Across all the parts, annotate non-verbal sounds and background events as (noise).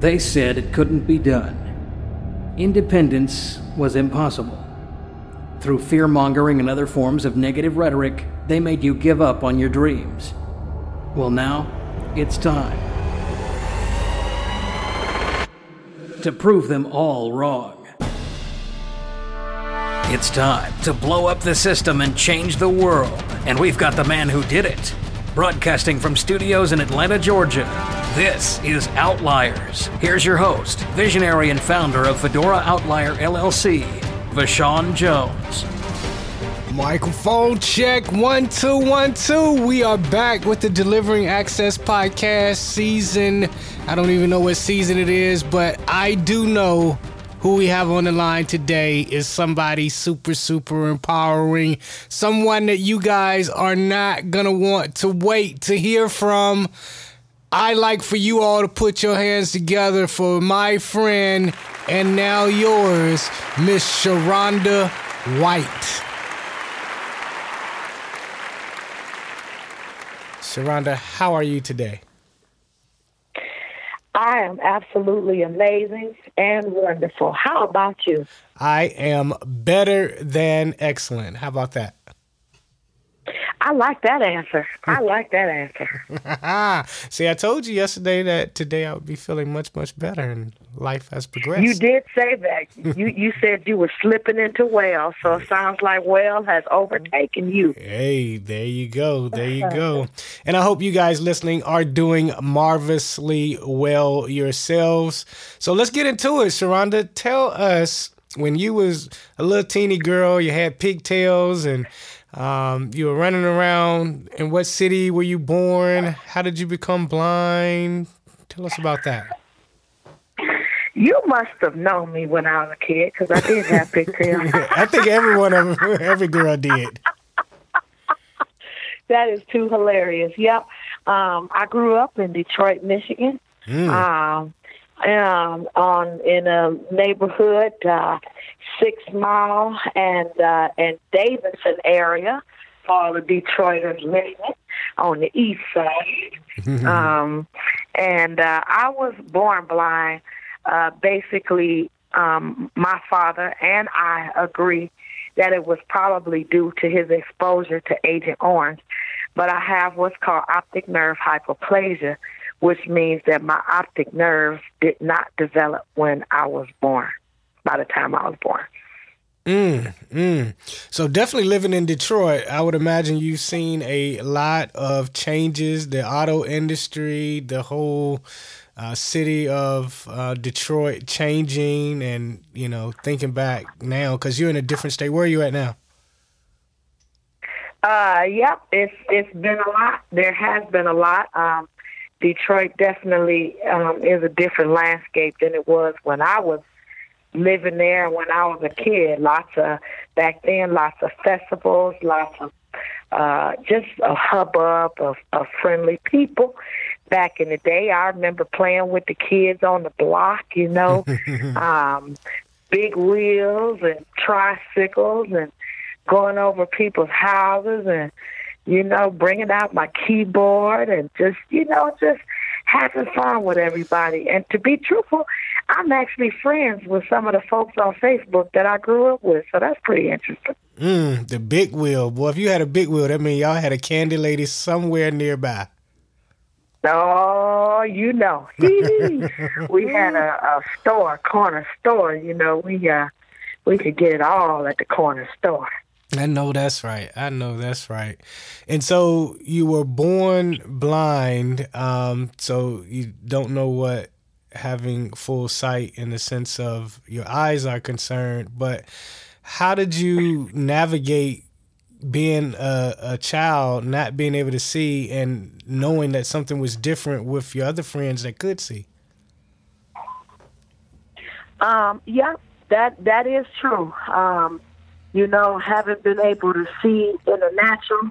They said it couldn't be done. Independence was impossible. Through fear mongering and other forms of negative rhetoric, they made you give up on your dreams. Well, now, it's time to prove them all wrong. It's time to blow up the system and change the world. And we've got the man who did it. Broadcasting from studios in Atlanta, Georgia, this is Outliers. Here's your host, visionary and founder of Fedora Outlier LLC, Vashawn Jones. Microphone check one two one two. We are back with the Delivering Access podcast season. I don't even know what season it is, but I do know who we have on the line today is somebody super, super empowering. Someone that you guys are not to want to wait to hear from. I like for you all to put your hands together for my friend and now yours, Miss Sharonda White. Sharonda, how are you today? I am absolutely amazing and wonderful. How about you? I am better than excellent. How about that? I like that answer. I (laughs) like that answer. (laughs) See, I told you yesterday that today I would be feeling much, much better, and life has progressed. You did say that. you you said you were slipping into well, so it sounds like well has overtaken you. Hey, there you go. There you go. (laughs) and I hope you guys listening are doing marvelously well yourselves. So let's get into it. Sharonda, tell us when you was a little teeny girl, you had pigtails and um, you were running around. In what city were you born? How did you become blind? Tell us about that. You must have known me when I was a kid because I did have pigtails. (laughs) I think everyone, of every girl did. (laughs) that is too hilarious. Yep. Um, I grew up in Detroit, Michigan. Mm. Um, um, on in a neighborhood, uh, Six Mile and uh, and Davidson area for all the Detroiters listening on the east side. (laughs) um, and uh, I was born blind. Uh, basically, um, my father and I agree that it was probably due to his exposure to Agent Orange. But I have what's called optic nerve hypoplasia, which means that my optic nerves did not develop when I was born, by the time I was born. Mm, mm. So definitely living in Detroit, I would imagine you've seen a lot of changes, the auto industry, the whole uh, city of uh, Detroit changing, and you know, thinking back now because you're in a different state. Where are you at now? Uh, yep, it's it's been a lot. There has been a lot. Um, Detroit definitely um, is a different landscape than it was when I was living there when I was a kid. Lots of back then, lots of festivals, lots of uh, just a hubbub of, of friendly people. Back in the day, I remember playing with the kids on the block. You know, (laughs) um, big wheels and tricycles and going over people's houses and you know, bringing out my keyboard and just, you know, just having fun with everybody. And to be truthful, I'm actually friends with some of the folks on Facebook that I grew up with. So that's pretty interesting. Mm, the big wheel. Boy, if you had a big wheel, that means y'all had a candy lady somewhere nearby. Oh, you know. (laughs) (laughs) we had a, a store, corner store, you know, we uh we could get it all at the corner store. I know that's right. I know that's right. And so you were born blind, um, so you don't know what having full sight in the sense of your eyes are concerned. But how did you navigate being a, a child, not being able to see, and knowing that something was different with your other friends that could see? Um, yeah, that that is true. Um, you know, haven't been able to see in the natural.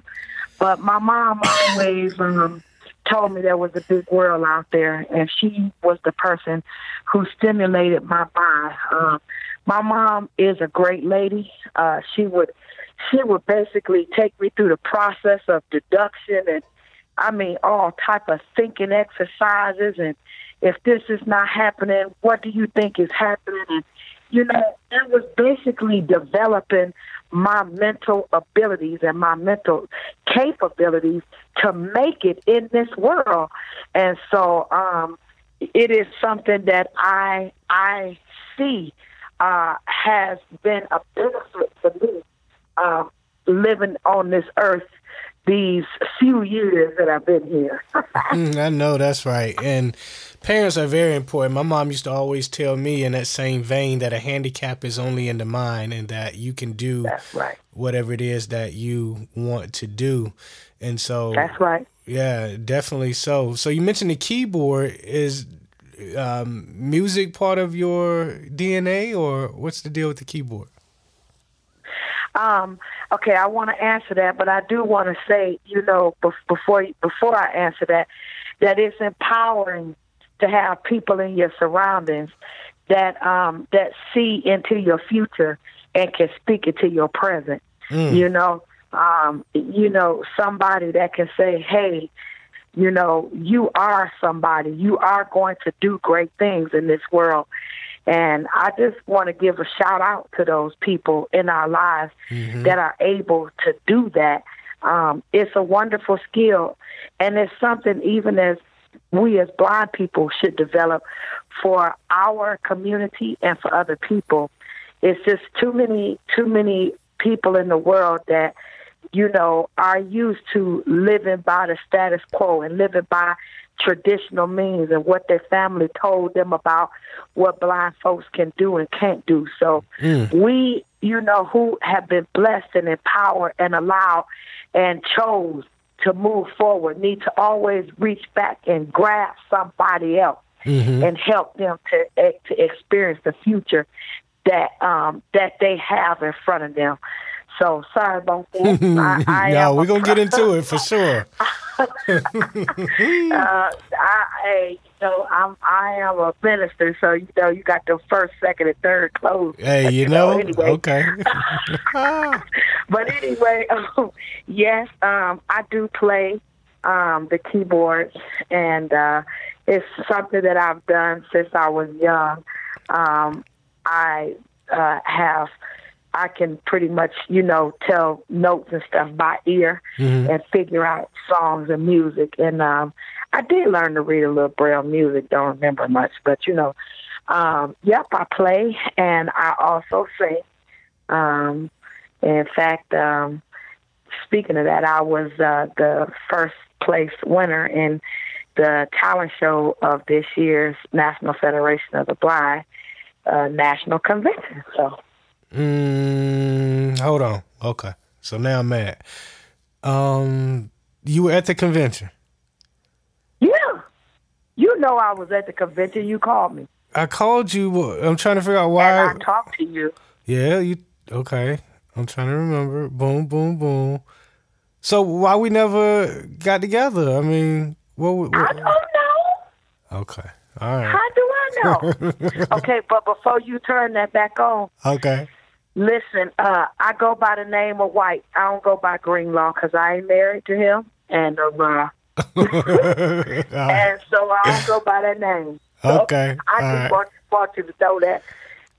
But my mom always um, told me there was a big world out there, and she was the person who stimulated my mind. Um, my mom is a great lady. Uh, she would she would basically take me through the process of deduction and I mean all type of thinking exercises and if this is not happening, what do you think is happening? And, you know, it was basically developing my mental abilities and my mental capabilities to make it in this world. And so um, it is something that I I see uh, has been a benefit for me uh, living on this earth these few years that I've been here. (laughs) mm, I know that's right. And parents are very important. My mom used to always tell me in that same vein that a handicap is only in the mind and that you can do right. whatever it is that you want to do. And so That's right. Yeah, definitely so. So you mentioned the keyboard is um, music part of your DNA or what's the deal with the keyboard? Um, okay, I want to answer that, but I do want to say, you know, before before I answer that, that it's empowering to have people in your surroundings that um, that see into your future and can speak into your present. Mm. You know, um, you know, somebody that can say, "Hey, you know, you are somebody. You are going to do great things in this world." And I just want to give a shout out to those people in our lives mm-hmm. that are able to do that. Um, it's a wonderful skill, and it's something even as we as blind people should develop for our community and for other people. It's just too many, too many people in the world that you know, are used to living by the status quo and living by traditional means and what their family told them about what blind folks can do and can't do. So mm. we, you know, who have been blessed and empowered and allowed and chose to move forward need to always reach back and grab somebody else mm-hmm. and help them to to experience the future that um that they have in front of them. So sorry about that. (laughs) I, I no, we're gonna get into it for (laughs) sure. uh, I, hey, you know, I'm I am a minister, so you know you got the first, second, and third clothes. Hey, you, you know, know, anyway. okay. (laughs) but anyway, um, yes, um, I do play um, the keyboard, and uh, it's something that I've done since I was young. Um, I uh, have I can pretty much, you know, tell notes and stuff by ear mm-hmm. and figure out songs and music. And um, I did learn to read a little braille music. Don't remember much, but you know, um, yep, I play and I also sing. Um, in fact, um, speaking of that, I was uh, the first place winner in the talent show of this year's National Federation of the Blind uh, National Convention. So. Mm, hold on. Okay. So now I'm mad. Um, you were at the convention. Yeah. You know I was at the convention. You called me. I called you. I'm trying to figure out why. And I talked to you. Yeah. You okay? I'm trying to remember. Boom, boom, boom. So why we never got together? I mean, what? what I don't know. Okay. All right. How do I know? (laughs) okay, but before you turn that back on. Okay. Listen, uh, I go by the name of White. I don't go by Greenlaw because I ain't married to him, and uh, (laughs) (laughs) and so I don't go by that name. So okay, I just right. want, want you to know that.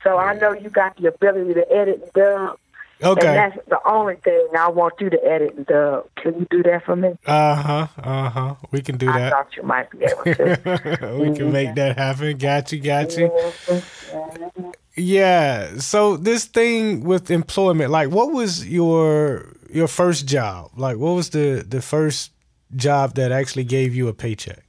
So I know you got the ability to edit and dub. Okay. And that's the only thing I want you to edit dub. Can you do that for me? Uh huh. Uh huh. We can do I that. I thought you might be able to. (laughs) we mm-hmm. can make that happen. Got you. Got you. Mm-hmm. Yeah. So this thing with employment, like, what was your your first job? Like, what was the the first job that actually gave you a paycheck?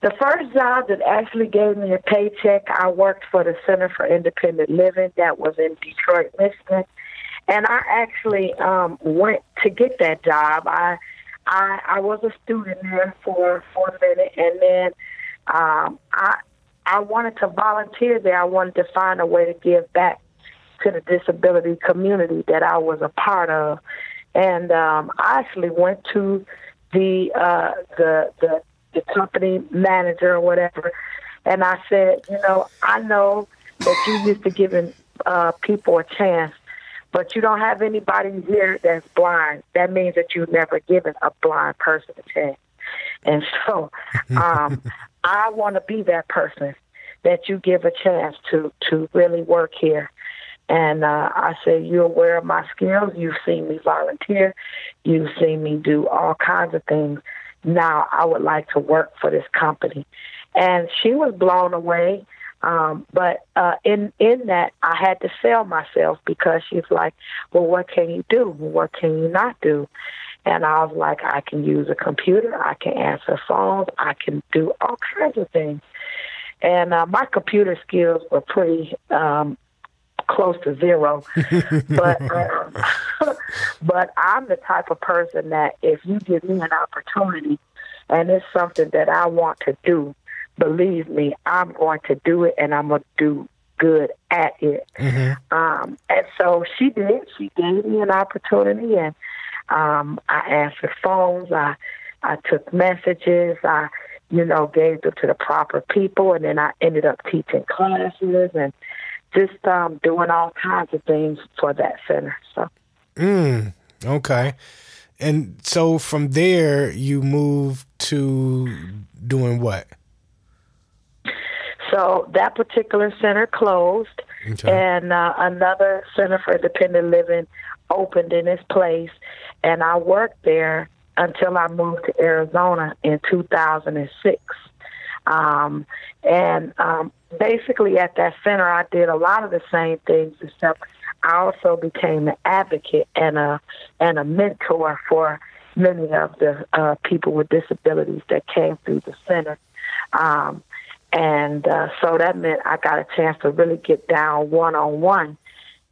The first job that actually gave me a paycheck, I worked for the Center for Independent Living that was in Detroit, Michigan, and I actually um, went to get that job. I I I was a student there for for a minute, and then um, I I wanted to volunteer there. I wanted to find a way to give back to the disability community that I was a part of, and um, I actually went to the uh, the the the company manager or whatever, and I said, you know, I know that you used to giving uh, people a chance, but you don't have anybody here that's blind. That means that you've never given a blind person a chance. And (laughs) so um, (laughs) I want to be that person that you give a chance to to really work here. And uh, I said, You're aware of my skills. You've seen me volunteer. You've seen me do all kinds of things. Now I would like to work for this company. And she was blown away. Um, but uh, in in that, I had to sell myself because she's like, "Well, what can you do? What can you not do?" And I was like, "I can use a computer. I can answer phones. I can do all kinds of things." And uh, my computer skills were pretty um, close to zero. (laughs) but um, (laughs) but I'm the type of person that if you give me an opportunity and it's something that I want to do, believe me, I'm going to do it and I'm going to do good at it. Mm-hmm. Um, and so she did. She gave me an opportunity and um, I answered phones. I I took messages. I you know gave them to the proper people, and then I ended up teaching classes and just um, doing all kinds of things for that center. So. Mm, okay. And so from there, you moved to doing what? So that particular center closed, okay. and uh, another center for independent living opened in its place, and I worked there until I moved to Arizona in 2006. Um, and um, basically, at that center, I did a lot of the same things, except I also became an advocate and a and a mentor for many of the uh, people with disabilities that came through the center. Um, and uh, so that meant I got a chance to really get down one on one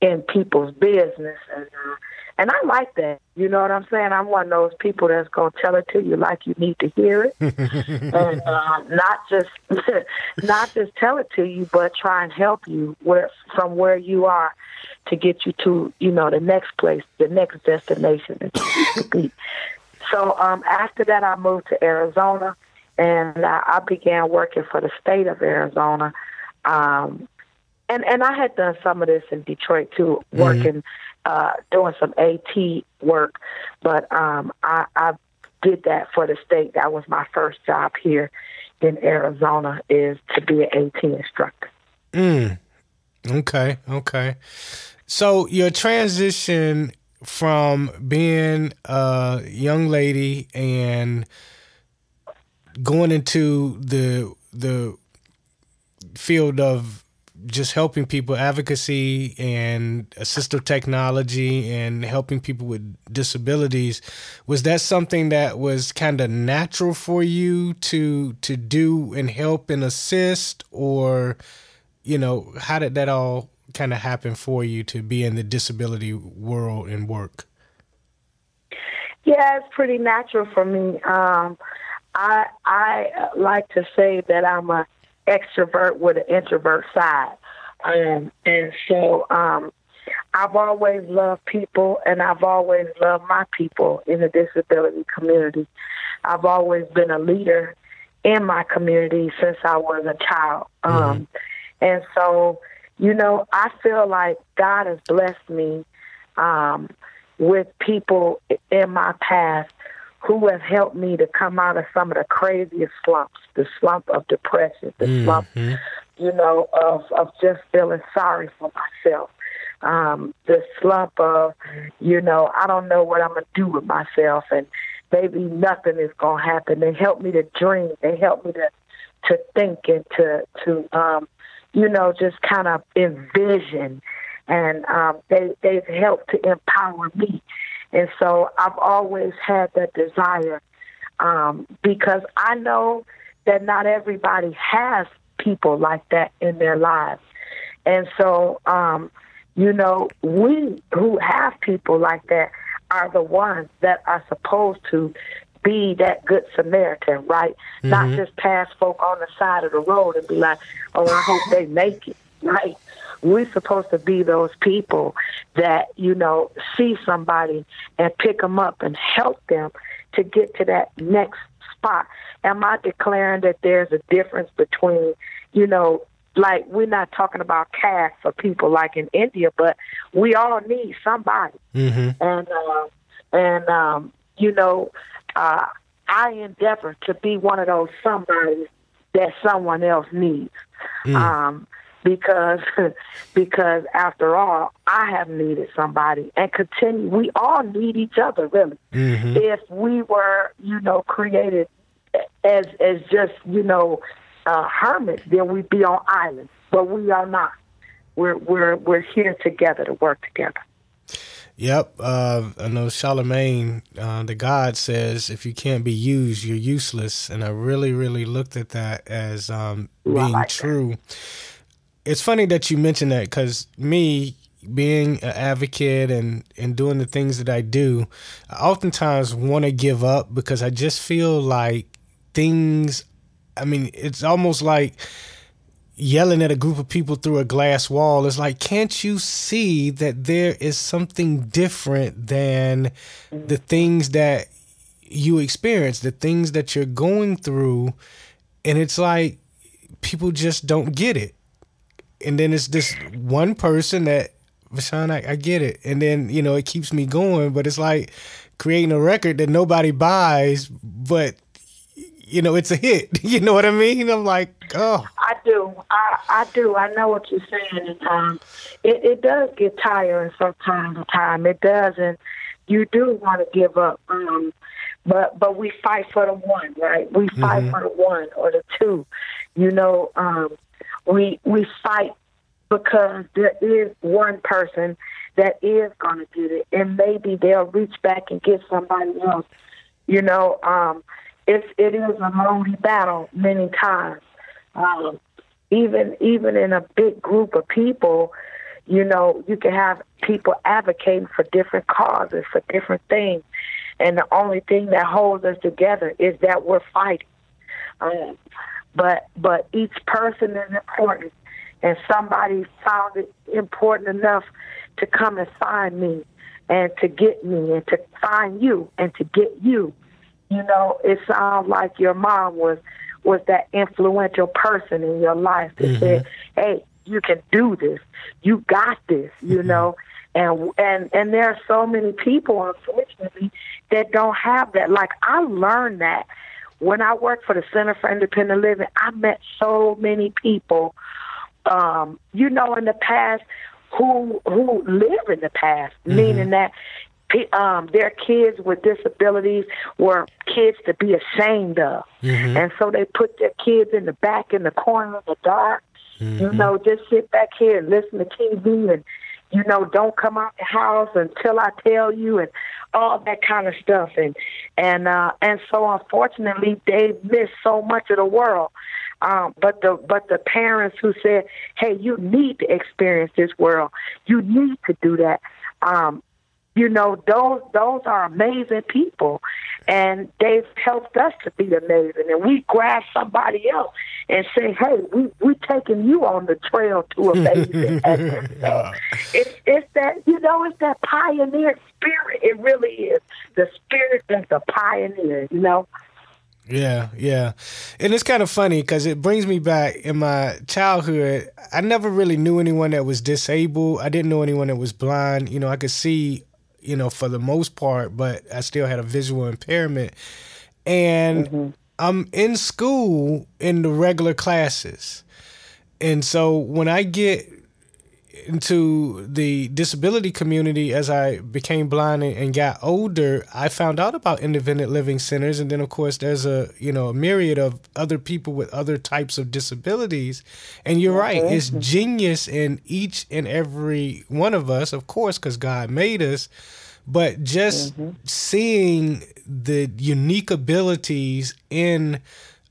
in people's business. And, uh, and I like that. You know what I'm saying? I'm one of those people that's going to tell it to you like you need to hear it. (laughs) and uh, not just (laughs) not just tell it to you, but try and help you where from where you are to get you to, you know, the next place, the next destination that you to be. So um, after that, I moved to Arizona and I, I began working for the state of Arizona. Um, and and I had done some of this in Detroit too, mm-hmm. working, mm-hmm. uh, doing some AT work, but um, I, I did that for the state. That was my first job here in Arizona is to be an AT instructor. Mm. Okay, okay. So your transition from being a young lady and going into the the field of just helping people advocacy and assistive technology and helping people with disabilities was that something that was kind of natural for you to to do and help and assist? Or you know how did that all kind of happen for you to be in the disability world and work? Yeah it's pretty natural for me. Um I I like to say that I'm a extrovert with an introvert side, um, and so um, I've always loved people, and I've always loved my people in the disability community. I've always been a leader in my community since I was a child, um, mm-hmm. and so you know I feel like God has blessed me um, with people in my past who have helped me to come out of some of the craziest slumps, the slump of depression, the mm-hmm. slump, you know, of of just feeling sorry for myself. Um, the slump of, you know, I don't know what I'm gonna do with myself and maybe nothing is gonna happen. They help me to dream. They help me to to think and to to um, you know, just kind of envision and um, they they've helped to empower me and so I've always had that desire um, because I know that not everybody has people like that in their lives. And so, um, you know, we who have people like that are the ones that are supposed to be that good Samaritan, right? Mm-hmm. Not just pass folk on the side of the road and be like, oh, I hope they make it, (laughs) right? We're supposed to be those people that, you know, see somebody and pick them up and help them to get to that next spot. Am I declaring that there's a difference between, you know, like we're not talking about caste for people like in India, but we all need somebody. Mm-hmm. And uh, and um, you know, uh, I endeavor to be one of those somebody that someone else needs. Mm. Um, because (laughs) because after all, I have needed somebody and continue. We all need each other, really. Mm-hmm. If we were, you know, created as as just you know uh, hermits, then we'd be on islands. But we are not. We're we're we're here together to work together. Yep, uh, I know Charlamagne, uh, the God says, if you can't be used, you're useless, and I really, really looked at that as um, being like true. That. It's funny that you mentioned that because me being an advocate and and doing the things that I do, I oftentimes want to give up because I just feel like things. I mean, it's almost like yelling at a group of people through a glass wall is like can't you see that there is something different than the things that you experience the things that you're going through and it's like people just don't get it and then it's this one person that Vashawn, I, I get it and then you know it keeps me going but it's like creating a record that nobody buys but you know, it's a hit. (laughs) You know what I mean? I'm like, oh. I do. I I do. I know what you're saying. And, um, it, it does get tiring from time to time. It does, and you do want to give up. Um, but but we fight for the one, right? We fight mm-hmm. for the one or the two. You know, um, we we fight because there is one person that is going to get it, and maybe they'll reach back and get somebody else. You know, um, it's it is a lonely battle many times. Um, even even in a big group of people, you know, you can have people advocating for different causes, for different things, and the only thing that holds us together is that we're fighting. Um, but but each person is important, and somebody found it important enough to come and find me, and to get me, and to find you, and to get you you know, it sounds like your mom was was that influential person in your life that mm-hmm. said, "Hey, you can do this. You got this." You mm-hmm. know, and and and there are so many people, unfortunately, that don't have that. Like I learned that when I worked for the Center for Independent Living. I met so many people, um, you know, in the past who who live in the past, mm-hmm. meaning that um, their kids with disabilities were kids to be ashamed of. Mm-hmm. And so they put their kids in the back in the corner of the dark. Mm-hmm. You know, just sit back here and listen to TV and, you know, don't come out the house until I tell you and all that kind of stuff. And, and, uh, and so unfortunately they miss so much of the world. Um, but the but the parents who said, "Hey, you need to experience this world. You need to do that." Um, you know, those those are amazing people, and they've helped us to be amazing. And we grab somebody else and say, "Hey, we we taking you on the trail to (laughs) amazing." so it's it's that you know, it's that pioneer spirit. It really is the spirit that's the pioneer. You know. Yeah, yeah. And it's kind of funny because it brings me back in my childhood. I never really knew anyone that was disabled. I didn't know anyone that was blind. You know, I could see you know, for the most part, but I still had a visual impairment. And mm-hmm. I'm in school in the regular classes. And so when I get into the disability community as I became blind and got older, I found out about independent living centers, and then of course there's a you know a myriad of other people with other types of disabilities. And you're right, it's genius in each and every one of us, of course, because God made us. But just mm-hmm. seeing the unique abilities in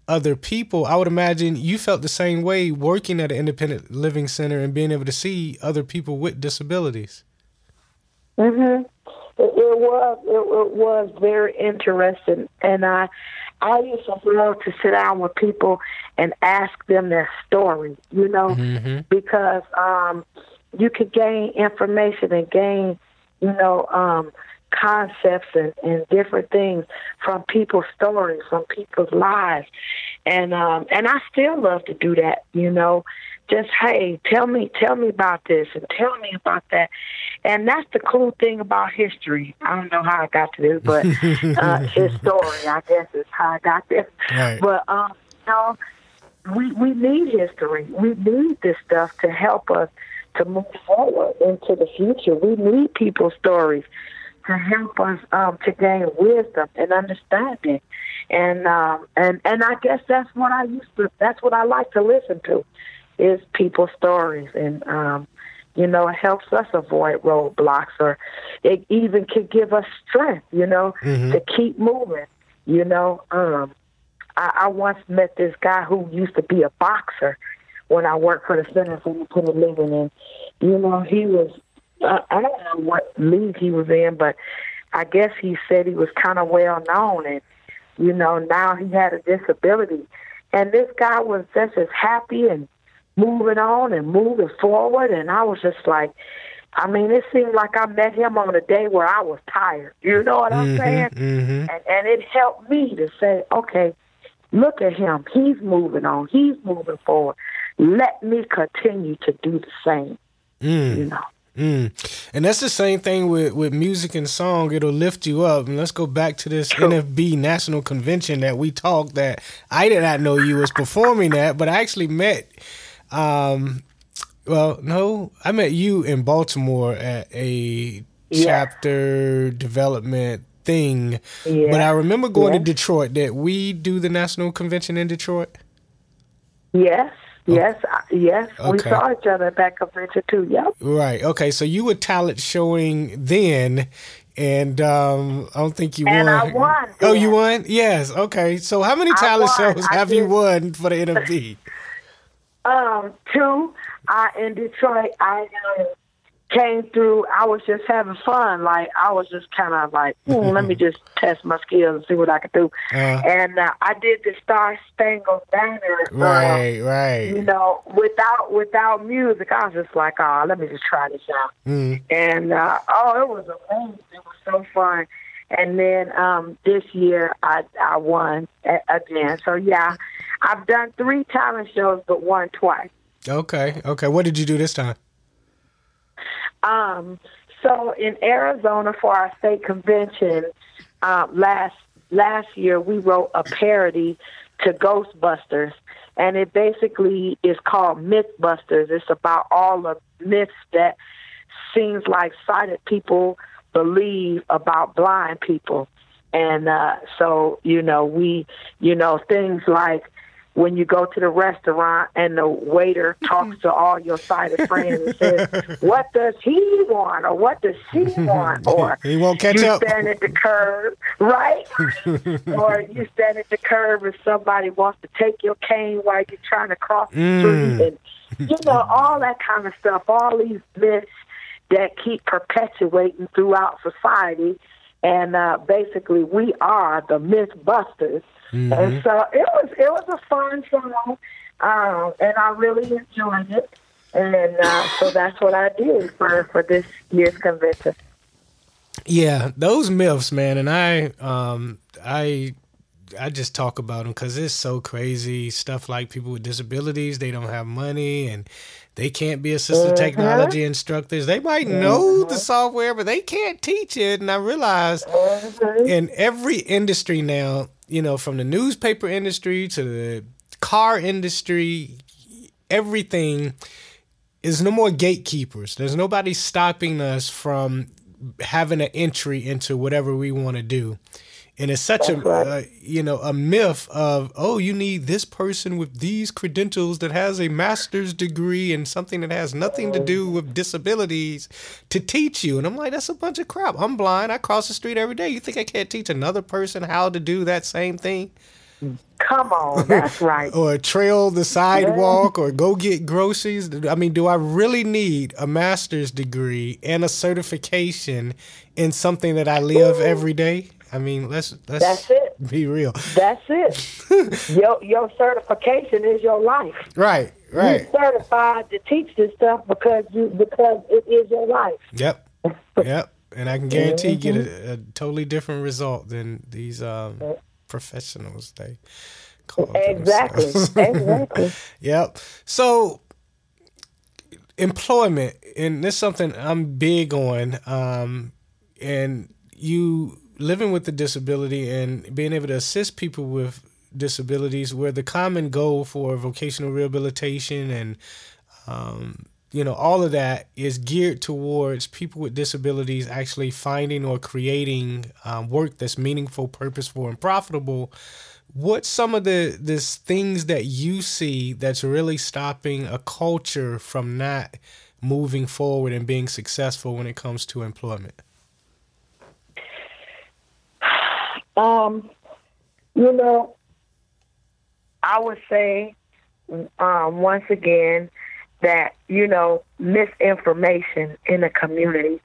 other people, I would imagine you felt the same way working at an independent living center and being able to see other people with disabilities. Mm-hmm. It, it was it, it was very interesting, and I I used to love to sit down with people and ask them their story. You know, mm-hmm. because um, you could gain information and gain you know um, concepts and, and different things from people's stories, from people's lives, and um, and I still love to do that, you know, just hey, tell me, tell me about this, and tell me about that. And that's the cool thing about history. I don't know how I got to this, but (laughs) uh, his story, I guess, is how I got there. Right. But um, you know, we we need history. We need this stuff to help us to move forward into the future. We need people's stories to help us um, to gain wisdom and understanding. And um, and and I guess that's what I used to. That's what I like to listen to, is people's stories, and um, you know, it helps us avoid roadblocks, or it even could give us strength, you know, Mhm. to keep moving. You know, um, I, I once met this guy who used to be a boxer when I worked for the Center for Independent Living, and you know, he was I, I don't know what league he was in, but I guess he said he was kind of well known, and you know, now he had a disability, and this guy was just as happy and moving on and moving forward, and I was just like. I mean, it seemed like I met him on a day where I was tired. You know what I'm saying? hmm and, and it helped me to say, okay, look at him. He's moving on. He's moving forward. Let me continue to do the same. Mm. You know. Mm. And that's the same thing with, with music and song. It'll lift you up. And let's go back to this True. NFB National Convention that we talked that I did not know you was performing at, but I actually met um well, no, I met you in Baltimore at a Yeah. chapter development thing. Yeah. But I remember going Yeah. to Detroit. Did we do the national convention in Detroit? Yes. Yes. I- Yes. We saw each other back that convention too. Yep. Right. Okay. So you were talent showing then, and um, I don't think you And won. I won Oh, then. you won? Yes. Okay. So how many talent shows have you won for the (laughs) NFB? Um, two, I in Detroit, I um, came through. I was just having fun. Like I was just kind of like, hmm, let me just test my skills and see what I could do. Uh, and uh, I did the Star Spangled Banner. uh, right. you know, without without music, I was just like, oh, let me just try this out. Mm. And uh, oh, it was amazing. It was so fun. And then um, this year, I I won a- again. So yeah, I've done three talent shows, but won twice. Okay. Okay. What did you do this time? Um, so in Arizona for our state convention uh, last last year, we wrote a parody to Ghostbusters, and it basically is called MythBusters. It's about all the myths that seems like sighted people believe about blind people. And uh, so, you know, we, you know, things like when you go to the restaurant and the waiter talks to all your sighted friends and says, (laughs) "What does he want?" or "What does she want?" (laughs) or He won't catch you up. stand at the curb, right? (laughs) or you stand at the curb and somebody wants to take your cane while you're trying to cross the Mm. street, and you know all that kind of stuff. All these myths that keep perpetuating throughout society, and uh, basically we are the MythBusters. And so it was it was a fun song, um, and I really enjoyed it. And uh, so that's what I did for for this year's convention. Yeah, those myths, man, and I, um, I, I just talk about them because it's so crazy. Stuff like people with disabilities, they don't have money and they can't be assistive uh-huh. technology instructors. They might uh-huh. know the software, but they can't teach it. And I realize uh-huh. in every industry now, you know, from the newspaper industry to the car industry, everything is no more gatekeepers. There's nobody stopping us from having an entry into whatever we want to do. And it's such a right. uh, you know a myth of oh you need this person with these credentials that has a master's degree and something that has nothing to do with disabilities to teach you and I'm like that's a bunch of crap I'm blind I cross the street every day you think I can't teach another person how to do that same thing Come on, (laughs) that's right. or trail the sidewalk or go get groceries. I mean, do I really need a master's degree and a certification in something that I live every day? I mean, let's let's That's it. be real. That's it. (laughs) your your certification is your life. Right, right. You're certified to teach this stuff because you because it is your life. Yep, (laughs) yep. And I can guarantee you get a, a totally different result than these um, professionals they call Exactly. exactly. (laughs) Yep. So employment, and this is something I'm big on. Um, and you living with the disability and being able to assist people with disabilities, where the common goal for vocational rehabilitation and um, you know all of that is geared towards people with disabilities actually finding or creating um, work that's meaningful, purposeful, and profitable what's some of the this things that you see that's really stopping a culture from not moving forward and being successful when it comes to employment? Um, you know, I would say um, once again that you know misinformation in the community,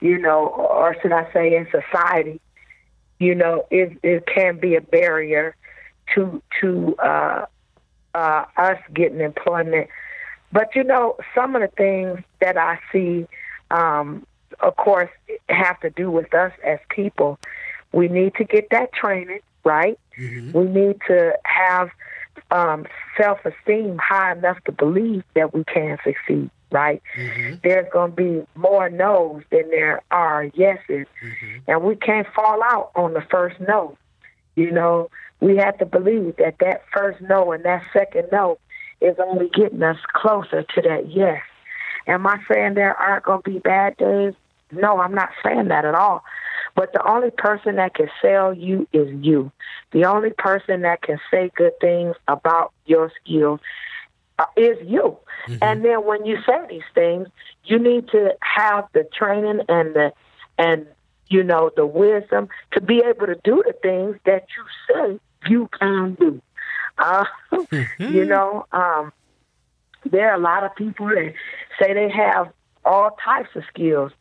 you know, or should I say in society, you know, it it can be a barrier to to uh, uh, us getting employment. But you know, some of the things that I see, um, of course, have to do with us as people. We need to get that training, right? Mm-hmm. We need to have um, self esteem high enough to believe that we can succeed, right? Mm-hmm. There's going to be more no's than there are yeses. Mm-hmm. And we can't fall out on the first no. You know, we have to believe that that first no and that second no is only getting us closer to that yes. Am I saying there aren't going to be bad days? No, I'm not saying that at all. But the only person that can sell you is you. The only person that can say good things about your skills uh, is you. Mm-hmm. And then when you say these things, you need to have the training and the and you know the wisdom to be able to do the things that you say you can do. Uh, (laughs) mm-hmm. You know, um, there are a lot of people that say they have all types of skills,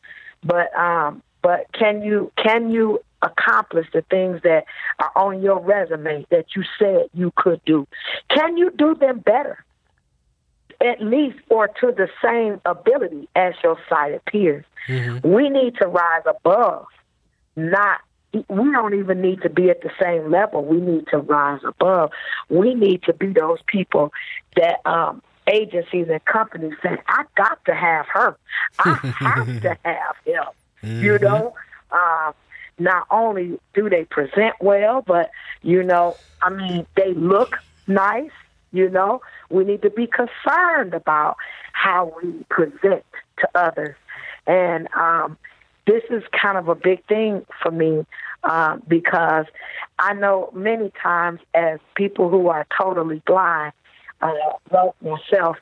but um, but can you can you accomplish the things that are on your resume that you said you could do? Can you do them better? At least or to the same ability as your sighted peers. Mm-hmm. We need to rise above, not we don't even need to be at the same level. We need to rise above. We need to be those people that um, agencies and companies say, I got to have her. I (laughs) have to have him. Mm-hmm. You know, uh, not only do they present well, but, you know, I mean, they look nice. You know, we need to be concerned about how we present to others. And um, this is kind of a big thing for me uh, because I know many times as people who are totally blind, uh, like myself,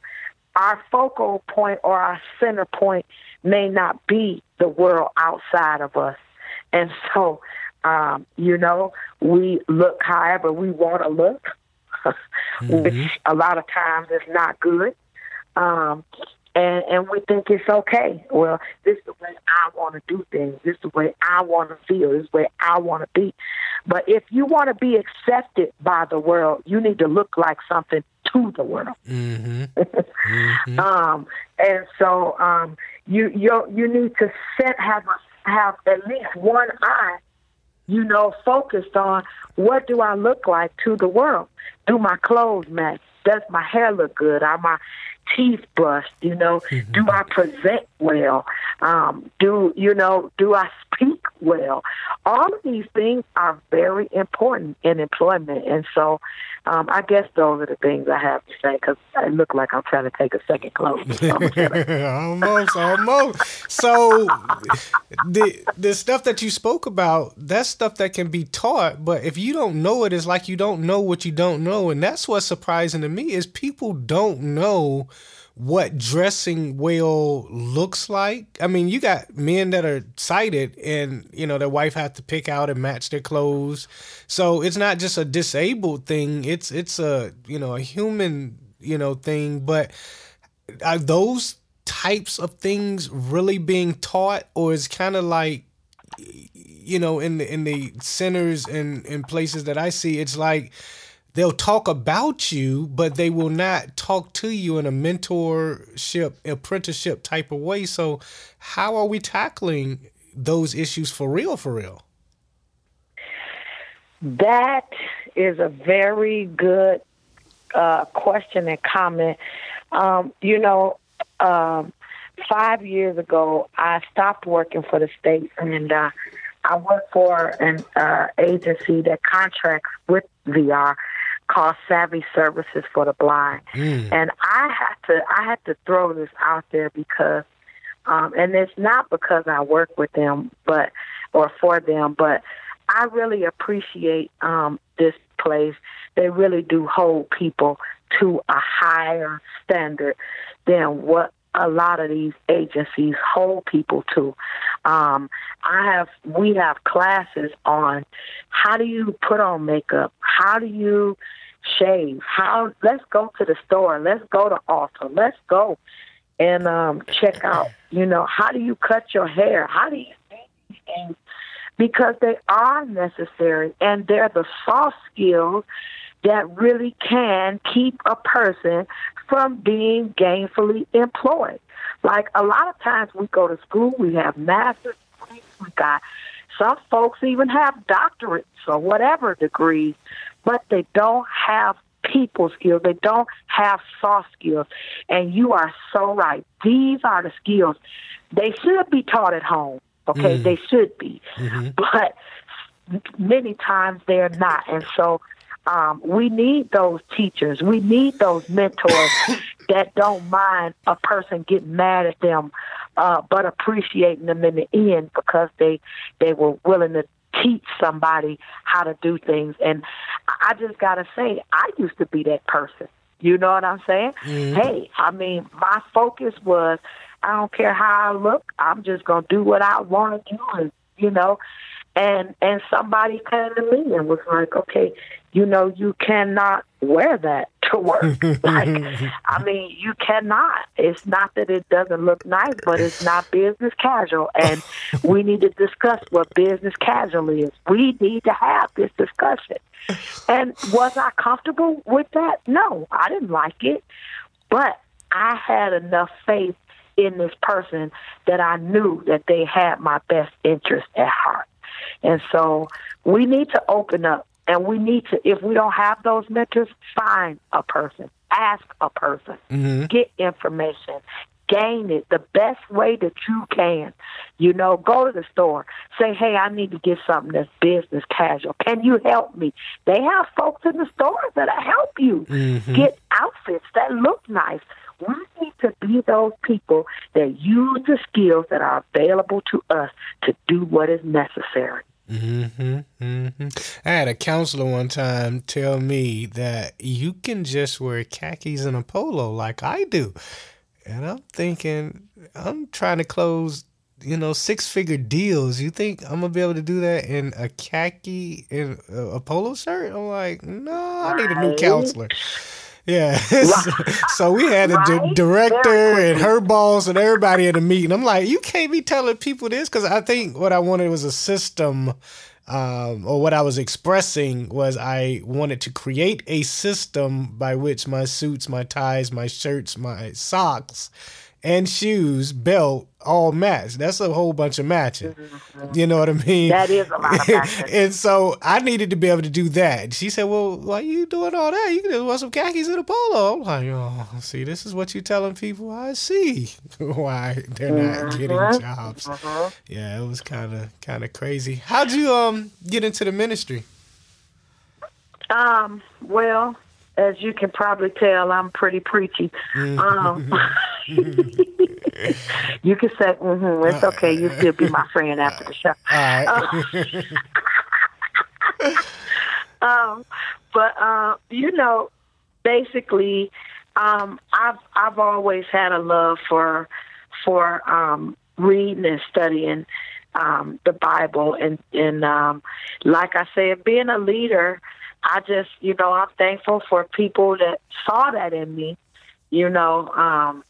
our focal point or our center point may not be the world outside of us. And so, um, you know, we look however we want to look, (laughs) mm-hmm. which a lot of times is not good. Um, and and we think it's okay. Well, this is the way I want to do things. This is the way I want to feel. This is the way I want to be. But if you want to be accepted by the world, you need to look like something to the world. Mm-hmm. (laughs) mm-hmm. um, and so um, you you you need to set have a, have at least one eye, you know, focused on what do I look like to the world? Do my clothes match? Does my hair look good? Are my teeth brushed? You know, mm-hmm. do I present well? Um, do you know? Do I speak well? All of these things are very important in employment, and so um, I guess those are the things I have to say because I look like I'm trying to take a second close. (laughs) almost, almost. So the the stuff that you spoke about, that's stuff that can be taught, but if you don't know it, it's like you don't know what you don't know, and that's what's surprising to me is people don't know what dressing well looks like. I mean, you got men that are sighted and, you know, their wife have to pick out and match their clothes. So it's not just a disabled thing. It's it's a, you know, a human, you know, thing, but are those types of things really being taught or is kind of like you know in the in the centers and in places that I see it's like they'll talk about you, but they will not talk to you in a mentorship, apprenticeship type of way. So, how are we tackling those issues for real? For real? That is a very good uh, question and comment. Um, you know, um, five years ago, I stopped working for the state and uh, I work for an uh, agency that contracts with VR called SAAVI Services for the Blind. Mm. And I had to I had to throw this out there because um and it's not because I work with them but or for them, but I really appreciate um this place. They really do hold people to a higher standard than what a lot of these agencies hold people to. Um, I have we have classes on how do you put on makeup, how do you shave, how let's go to the store, let's go to Ulta, let's go and um, check out. You know, how do you cut your hair? How do you things? Because they are necessary and they're the soft skills that really can keep a person from being gainfully employed. Like a lot of times we go to school, we have master's degrees, we got some folks even have doctorates or whatever degrees, but they don't have people skills. They don't have soft skills. And you are so right. These are the skills. They should be taught at home. Okay, mm. they should be. Mm-hmm. (laughs) But many times they're not. And so um, we need those teachers. We need those mentors (laughs) that don't mind a person getting mad at them, uh, but appreciating them in the end because they they were willing to teach somebody how to do things. And I just gotta say, I used to be that person. You know what I'm saying? Mm-hmm. Hey, I mean, my focus was I don't care how I look. I'm just gonna do what I want to do, and you know, and and somebody came to me and was like, okay, you know, you cannot wear that (laughs) to work. like, I (laughs) mean, you cannot. It's not that it doesn't look nice, but it's not business casual. And we need to discuss what business casual is. We need to have this discussion. And was I comfortable with that? No, I didn't like it. But I had enough faith in this person that I knew that they had my best interest at heart. And so we need to open up and we need to, if we don't have those mentors, find a person, ask a person, mm-hmm. get information, gain it the best way that you can. You know, go to the store, say, hey, I need to get something that's business casual. Can you help me? They have folks in the store that'll help you mm-hmm. get outfits that look nice. We need to be those people that use the skills that are available to us to do what is necessary. Mm-hmm, mm-hmm. I had a counselor one time tell me that you can just wear khakis and a polo like I do. And I'm thinking, I'm trying to close, you know, six figure deals. You think I'm gonna be able to do that in a khaki and a polo shirt? I'm like, no, I need a new counselor. Yeah. (laughs) so we had a right? director and her boss and everybody at a meeting. I'm like, you can't be telling people this because I think what I wanted was a system. Um, or what I was expressing was I wanted to create a system by which my suits, my ties, my shirts, my socks and shoes, belt, all match. That's a whole bunch of matching. Mm-hmm. You know what I mean? That is a lot of matching. (laughs) and so I needed to be able to do that. She said, Well, why are you doing all that? You can just wear some khakis and a polo. I'm like, Oh, see, this is what you're telling people. I see (laughs) why they're not mm-hmm. getting jobs. Mm-hmm. Yeah, it was kind of kind of crazy. How'd you um get into the ministry? Um, well, as you can probably tell, I'm pretty preachy. Um, (laughs) you can say, mm-hmm, it's okay. You still be my friend after the show. (laughs) um, but uh, you know, basically, um, I've I've always had a love for for um, reading and studying um, the Bible, and and um, like I said, being a leader I just, you know, I'm thankful for people that saw that in me, you know, um,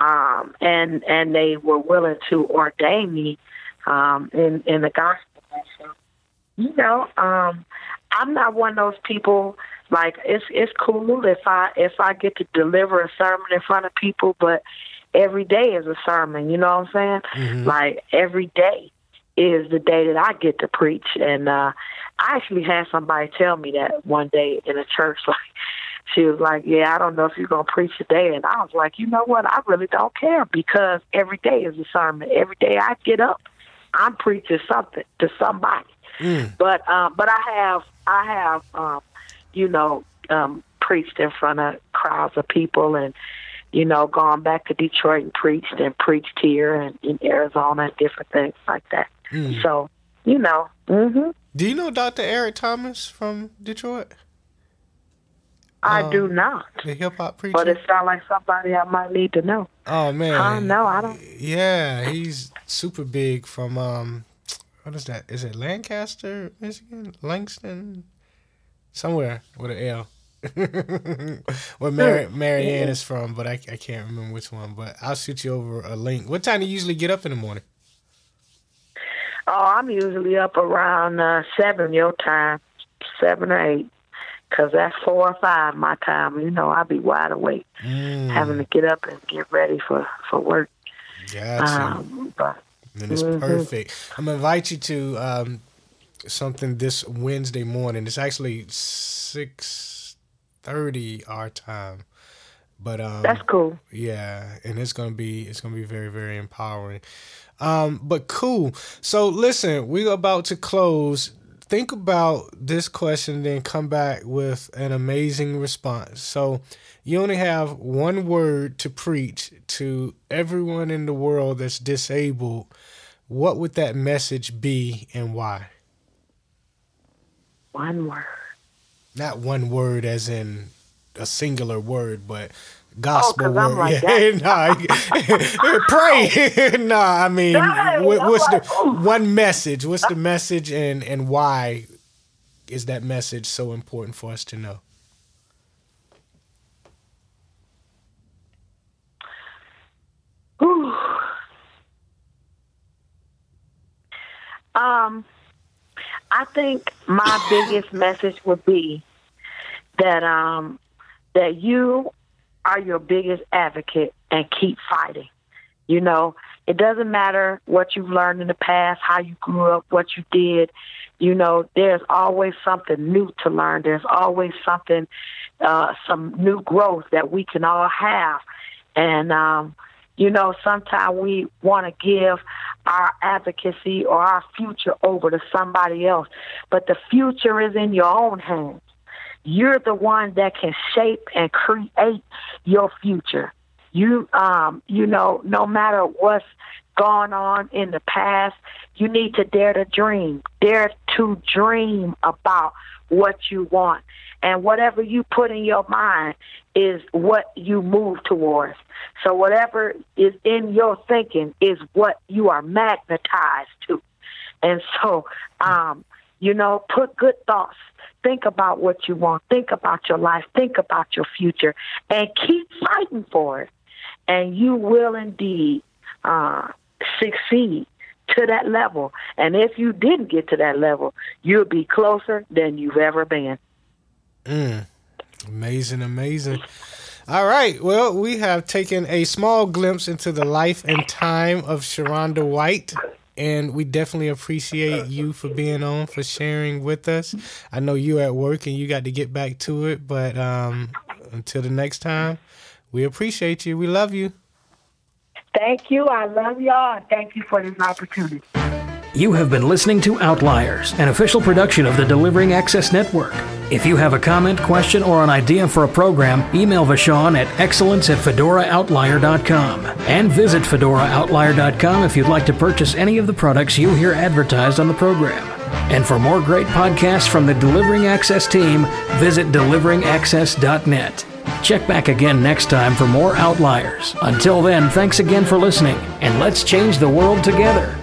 um, and and they were willing to ordain me um, in in the gospel. So, you know, um, I'm not one of those people. Like it's it's cool if I if I get to deliver a sermon in front of people, but every day is a sermon. You know what I'm saying? Mm-hmm. Like every day is the day that I get to preach, and uh, I actually had somebody tell me that one day in a church, (laughs) like she was like, "Yeah, I don't know if you're gonna preach today," and I was like, "You know what? I really don't care because every day is a sermon. Every day I get up, I'm preaching something to somebody." Mm. But um, but I have I have um, you know um, preached in front of crowds of people and you know gone back to Detroit and preached and preached here and in Arizona and different things like that. Mm. So you know. Mm-hmm. Do you know Dr. Eric Thomas from Detroit? I um, do not. The hip hop preacher. But it sounds like somebody I might need to know. Oh man. I know. I don't. Yeah, he's super big from um, what is that? Is it Lancaster, Michigan, Langston, somewhere with an L. (laughs) where Mary, hmm. Marianne is from, but I, I can't remember which one. But I'll shoot you over a link. What time do you usually get up in the morning? Oh, I'm usually up around uh, seven your time, seven or eight. Cause that's four or five my time. You know, I'll be wide awake, mm. having to get up and get ready for for work. Gotcha. Um, but, and it's mm-hmm. perfect. I'm gonna invite you to um, something this Wednesday morning. It's actually six thirty our time. But um, that's cool. Yeah, and it's gonna be it's gonna be very very empowering. Um, but cool. So listen, we're about to close think about this question, then come back with an amazing response. So, you only have one word to preach to everyone in the world that's disabled. What would that message be and why? One word. Not one word as in a singular word, but gospel oh, word. (laughs) Like yeah, nah, (laughs) pray. (laughs) nah, I mean, what, what's the one message? What's the message, and and why is that message so important for us to know? Um, I think my biggest message would be that um that you are your biggest advocate and keep fighting. You know, it doesn't matter what you've learned in the past, how you grew up, what you did. You know, there's always something new to learn. There's always something, uh, some new growth that we can all have. And, um, you know, sometimes we want to give our advocacy or our future over to somebody else, but the future is in your own hands. You're the one that can shape and create your future. You, um, you know, no matter what's gone on in the past, you need to dare to dream. Dare to dream about what you want. And whatever you put in your mind is what you move towards. So whatever is in your thinking is what you are magnetized to. And so, um, you know, put good thoughts Think about what you want. Think about your life. Think about your future and keep fighting for it. And you will indeed uh, succeed to that level. And if you didn't get to that level, you'll be closer than you've ever been. Mm. Amazing, amazing. All right. Well, we have taken a small glimpse into the life and time of Sharonda White and we definitely appreciate you for being on for sharing with us. I know you at work and you got to get back to it, but um, until the next time, we appreciate you. We love you. Thank you. I love y'all. Thank you for this opportunity. You have been listening to Outliers, an official production of the Delivering Access Network. If you have a comment, question, or an idea for a program, email Vashon at excellence at fedoraoutlier.com. And visit fedoraoutlier.com if you'd like to purchase any of the products you hear advertised on the program. And for more great podcasts from the Delivering Access team, visit deliveringaccess.net. Check back again next time for more Outliers. Until then, thanks again for listening, and let's change the world together.